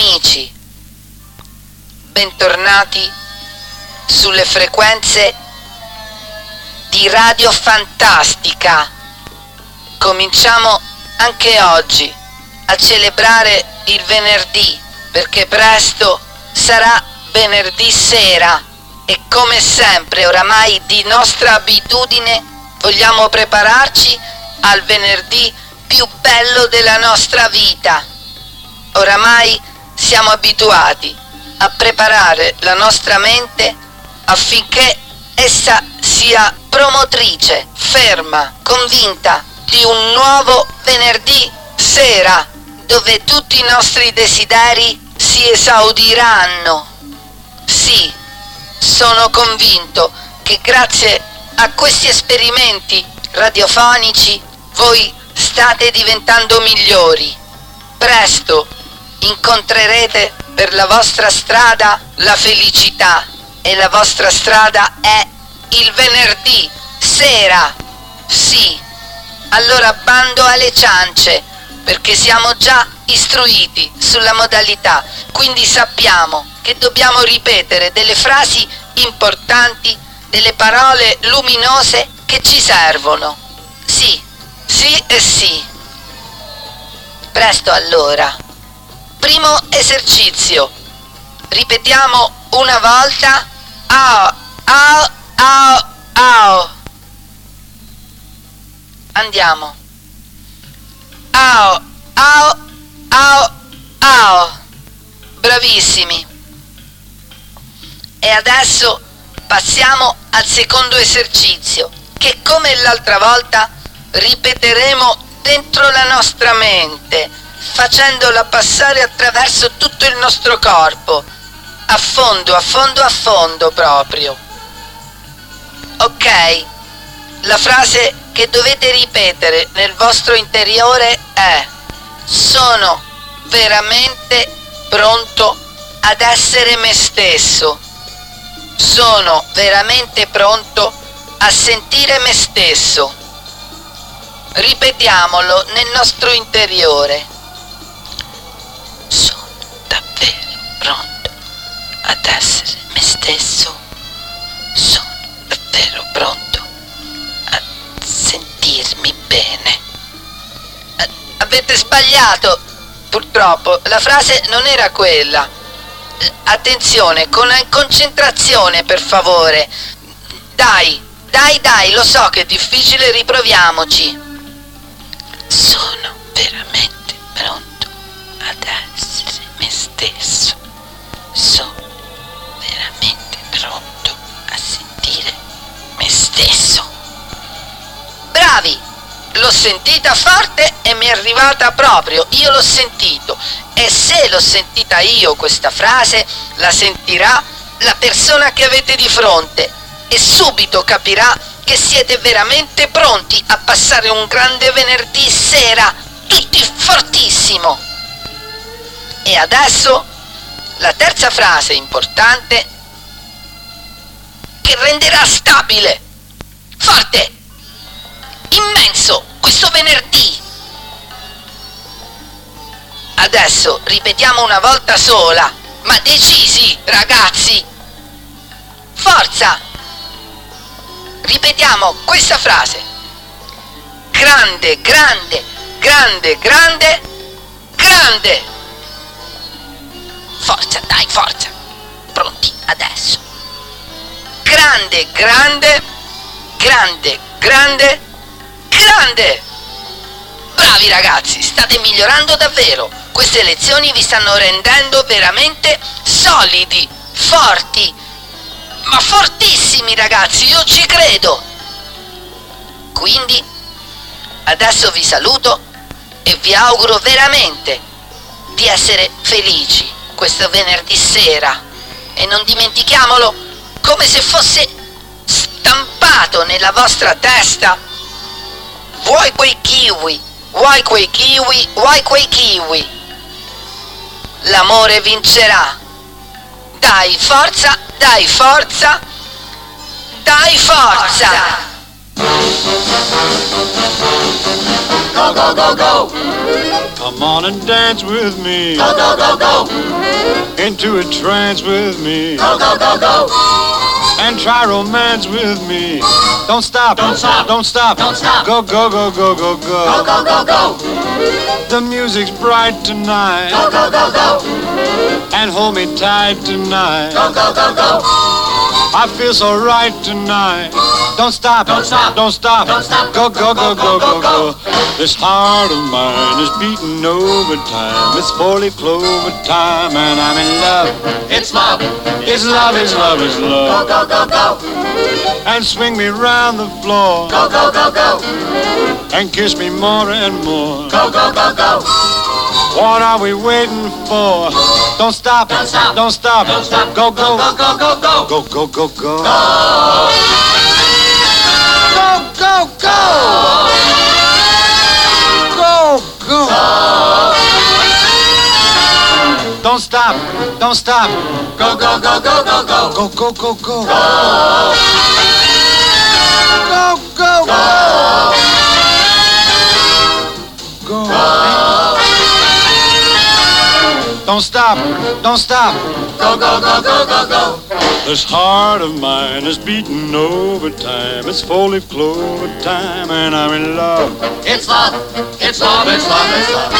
amici, bentornati sulle frequenze di Radio Fantastica. Cominciamo anche oggi a celebrare il venerdì perché presto sarà venerdì sera e come sempre oramai di nostra abitudine vogliamo prepararci al venerdì più bello della nostra vita. Oramai siamo abituati a preparare la nostra mente affinché essa sia promotrice, ferma, convinta di un nuovo venerdì sera dove tutti i nostri desideri si esaudiranno. Sì, sono convinto che grazie a questi esperimenti radiofonici voi state diventando migliori. Presto incontrerete per la vostra strada la felicità e la vostra strada è il venerdì sera. Sì, allora bando alle ciance perché siamo già istruiti sulla modalità, quindi sappiamo che dobbiamo ripetere delle frasi importanti, delle parole luminose che ci servono. Sì, sì e sì. Presto allora. Primo esercizio. Ripetiamo una volta. Ao, ao, ao, ao. Andiamo. Ao, ao, ao, ao. Bravissimi. E adesso passiamo al secondo esercizio, che come l'altra volta ripeteremo dentro la nostra mente, facendola passare attraverso tutto il nostro corpo, a fondo, a fondo, a fondo proprio. Ok, la frase che dovete ripetere nel vostro interiore è sono veramente pronto ad essere me stesso. Sono veramente pronto a sentire me stesso. Ripetiamolo nel nostro interiore. Sbagliato, purtroppo. La frase non era quella. Attenzione, con concentrazione per favore. Dai, dai, dai, lo so che è difficile, riproviamoci. Sono veramente pronto sentita forte e mi è arrivata proprio, io l'ho sentito. E se l'ho sentita io questa frase, la sentirà la persona che avete di fronte e subito capirà che siete veramente pronti a passare un grande venerdì sera, tutti fortissimo. E adesso la terza frase importante che renderà stabile, forte, immenso questo venerdì. Adesso ripetiamo una volta sola, ma decisi, ragazzi. Forza! Ripetiamo questa frase. Grande, grande, grande, grande, grande. Forza, dai, forza. Pronti adesso. Grande, grande, grande, grande, grande. Bravi ragazzi, state migliorando davvero. Queste lezioni vi stanno rendendo veramente solidi, forti, ma fortissimi ragazzi, io ci credo. Quindi adesso vi saluto e vi auguro veramente di essere felici questo venerdì sera e non dimentichiamolo come se fosse stampato nella vostra testa. Vuoi quei kiwi? Vuoi quei kiwi? Vuoi quei kiwi? L'amore vincerà. Dai forza, dai forza, dai forza! Go, go, go, go! Go, Come on and dance with me. Go, go, go, go. Into a trance with me. Go, go, go, go. And try romance with me. Don't stop. Don't stop. Don't stop. Don't stop. Go, go, go, go, go, Go, go. go, go, go. The music's bright tonight. Go, go, go, go. And hold me tight tonight. Go, go, go, go. I feel so right tonight. Don't stop. It. Don't stop. It. Don't stop. It. Don't stop. Go, go, go, go, go, go. This heart of mine is beating overtime. It's four-leaf clover time, and I'm in love. It's love. It's love, it's love, it's love. Go, go, go, go. And swing me round the floor. Go, go, go, go. And kiss me more and more. Go, go, go, go. What are we waiting for? Don't stop. Don't stop. Don't stop. Don't stop. Go, go. Go, go, go, go. Go, go, go, go. Go. Go, go, go. Go. Don't stop. Don't stop. Go, go, go, go, go, go. Go, go, go, go. Go, go, go. Go. Don't stop. Don't stop. Go, go, go, go, go, go. This heart of mine is beating overtime. It's four-leaf clover time, and I'm in love. It's love. It's love. It's love. It's love.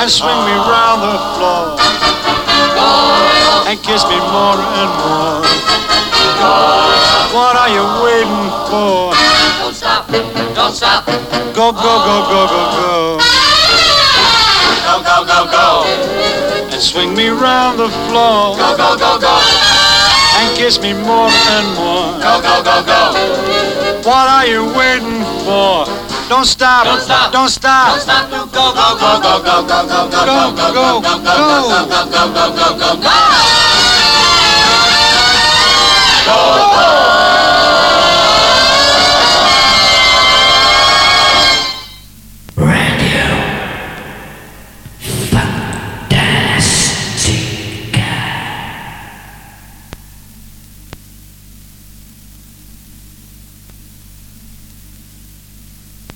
And swing me round the floor. And kiss me more and more. What are you waiting for? Don't stop. Don't stop. Go, go, go, go, go. Go, swing me round the floor. Go, go, go, go. And kiss me more and more. Go, go, go, go. What are you waiting for? Don't stop. Don't stop. Don't stop. Don't stop. Go, go, go, go, go, go, go, go, go, Go, go, go, go. go, go, go, go, go, go.